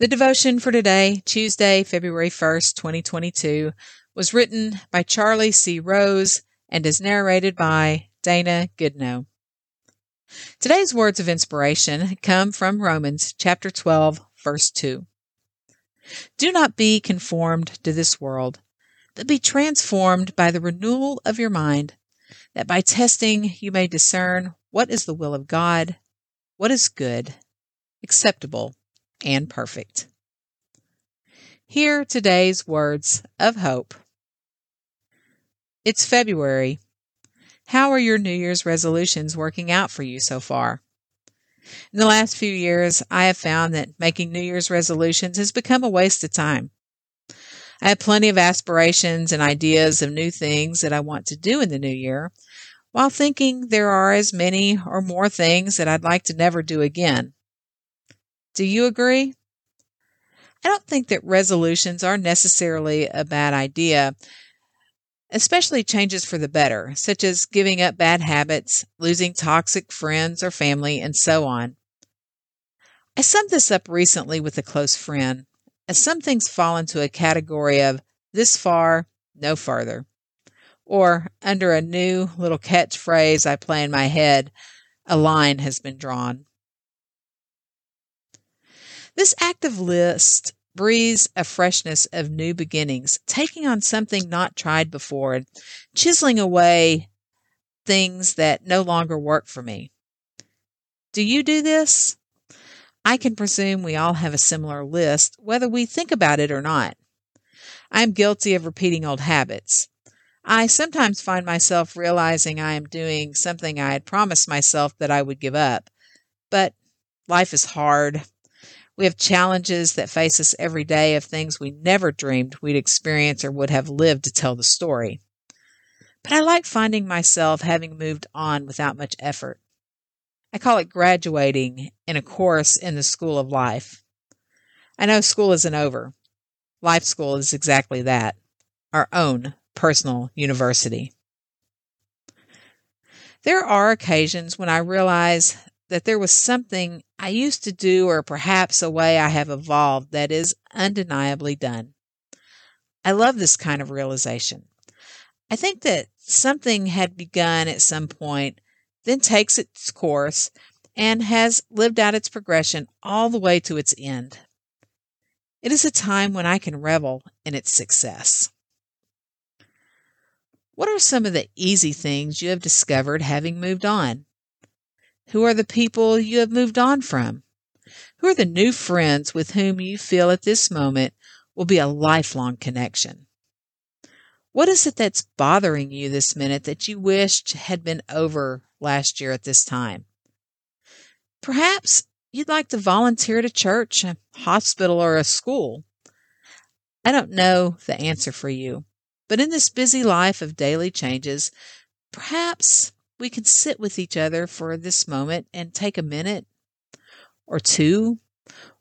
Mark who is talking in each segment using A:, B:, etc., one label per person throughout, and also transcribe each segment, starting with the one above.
A: The devotion for today, Tuesday, February 1st, 2022, was written by Charlie C. Rose and is narrated by Dana Goodnow. Today's words of inspiration come from Romans chapter 12, verse 2. Do not be conformed to this world, but be transformed by the renewal of your mind, that by testing you may discern what is the will of God, what is good, acceptable, and perfect. Hear today's words of hope. It's February. How are your New Year's resolutions working out for you so far? In the last few years, I have found that making New Year's resolutions has become a waste of time. I have plenty of aspirations and ideas of new things that I want to do in the new year, while thinking there are as many or more things that I'd like to never do again. Do you agree? I don't think that resolutions are necessarily a bad idea, especially changes for the better, such as giving up bad habits, losing toxic friends or family, and so on. I summed this up recently with a close friend, as some things fall into a category of this far, no further. Or, under a new little catchphrase I play in my head, a line has been drawn. This active list breathes a freshness of new beginnings, taking on something not tried before and chiseling away things that no longer work for me. Do you do this? I can presume we all have a similar list, whether we think about it or not. I am guilty of repeating old habits. I sometimes find myself realizing I am doing something I had promised myself that I would give up. But life is hard, we have challenges that face us every day of things we never dreamed we'd experience or would have lived to tell the story. But I like finding myself having moved on without much effort. I call it graduating in a course in the school of life. I know school isn't over. Life school is exactly that our own personal university. There are occasions when I realize that there was something I used to do, or perhaps a way I have evolved that is undeniably done. I love this kind of realization. I think that something had begun at some point, then takes its course, and has lived out its progression all the way to its end. It is a time when I can revel in its success. What are some of the easy things you have discovered having moved on? Who are the people you have moved on from? Who are the new friends with whom you feel at this moment will be a lifelong connection? What is it that's bothering you this minute that you wished had been over last year at this time? Perhaps you'd like to volunteer at a church, a hospital, or a school. I don't know the answer for you, but in this busy life of daily changes, perhaps we can sit with each other for this moment and take a minute or two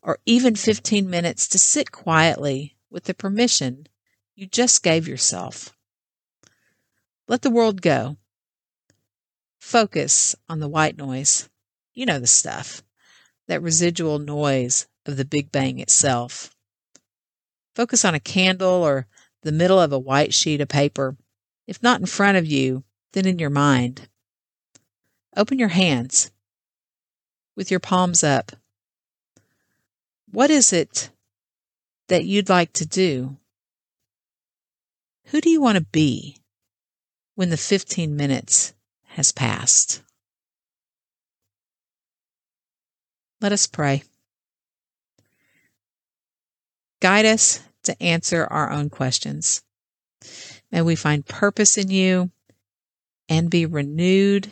A: or even 15 minutes to sit quietly with the permission you just gave yourself. Let the world go. Focus on the white noise. You know the stuff, that residual noise of the Big Bang itself. Focus on a candle or the middle of a white sheet of paper, if not in front of you, then in your mind. Open your hands with your palms up. What is it that you'd like to do? Who do you want to be when the 15 minutes has passed? Let us pray. Guide us to answer our own questions. May we find purpose in you and be renewed